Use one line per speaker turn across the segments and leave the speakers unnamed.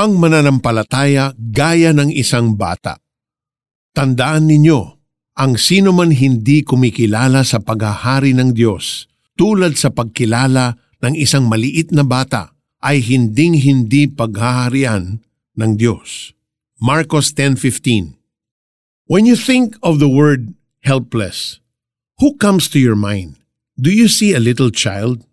ang mananampalataya gaya ng isang bata. Tandaan ninyo, ang sino man hindi kumikilala sa paghahari ng Diyos, tulad sa pagkilala ng isang maliit na bata, ay hinding-hindi paghaharian ng Diyos. Marcos 10.15 When you think of the word helpless, who comes to your mind? Do you see a little child?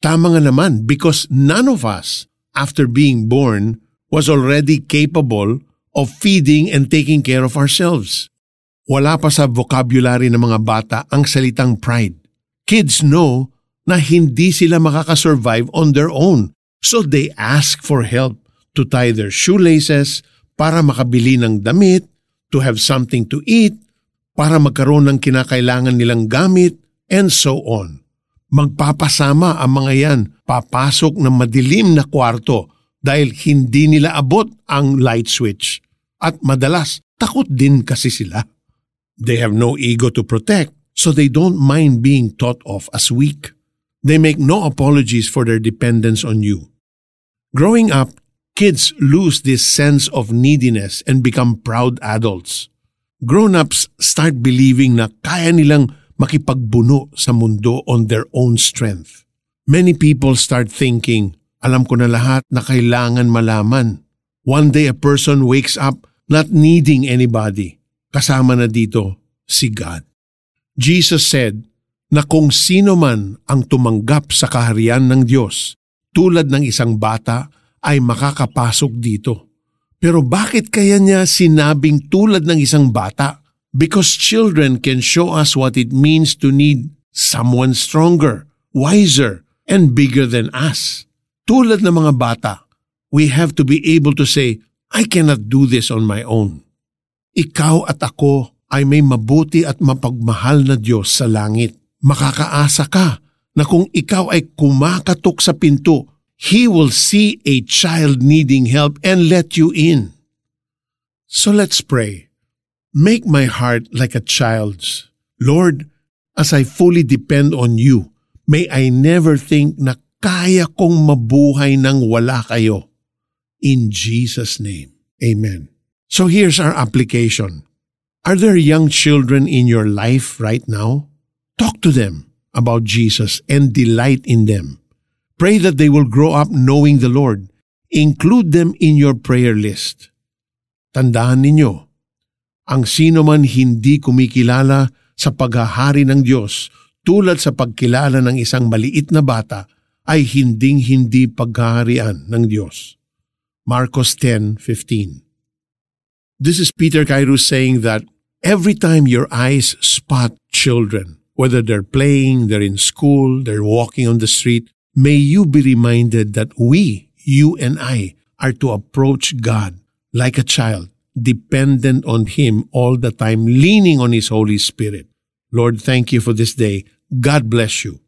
Tama nga naman because none of us, after being born, was already capable of feeding and taking care of ourselves. Wala pa sa vocabulary ng mga bata ang salitang pride. Kids know na hindi sila makakasurvive on their own, so they ask for help to tie their shoelaces, para makabili ng damit, to have something to eat, para magkaroon ng kinakailangan nilang gamit, and so on. Magpapasama ang mga yan papasok ng madilim na kwarto dahil hindi nila abot ang light switch. At madalas, takot din kasi sila. They have no ego to protect, so they don't mind being thought of as weak. They make no apologies for their dependence on you. Growing up, kids lose this sense of neediness and become proud adults. Grown-ups start believing na kaya nilang makipagbuno sa mundo on their own strength. Many people start thinking, alam ko na lahat na kailangan malaman. One day a person wakes up not needing anybody. Kasama na dito si God. Jesus said na kung sino man ang tumanggap sa kaharian ng Diyos, tulad ng isang bata, ay makakapasok dito. Pero bakit kaya niya sinabing tulad ng isang bata? Because children can show us what it means to need someone stronger, wiser, and bigger than us. Tulad ng mga bata, we have to be able to say, I cannot do this on my own. Ikaw at ako ay may mabuti at mapagmahal na Diyos sa langit. Makakaasa ka na kung ikaw ay kumakatok sa pinto He will see a child needing help and let you in. So let's pray. Make my heart like a child's. Lord, as I fully depend on you, may I never think na kaya kong mabuhay nang wala kayo. In Jesus' name, Amen. So here's our application. Are there young children in your life right now? Talk to them about Jesus and delight in them. Pray that they will grow up knowing the Lord. Include them in your prayer list. Tandaan ninyo, ang sino man hindi kumikilala sa paghahari ng Diyos tulad sa pagkilala ng isang maliit na bata ay hinding-hindi paghaharian ng Diyos. Marcos 10:15. This is Peter Kairos saying that every time your eyes spot children, whether they're playing, they're in school, they're walking on the street, May you be reminded that we, you and I, are to approach God like a child, dependent on Him all the time, leaning on His Holy Spirit. Lord, thank you for this day. God bless you.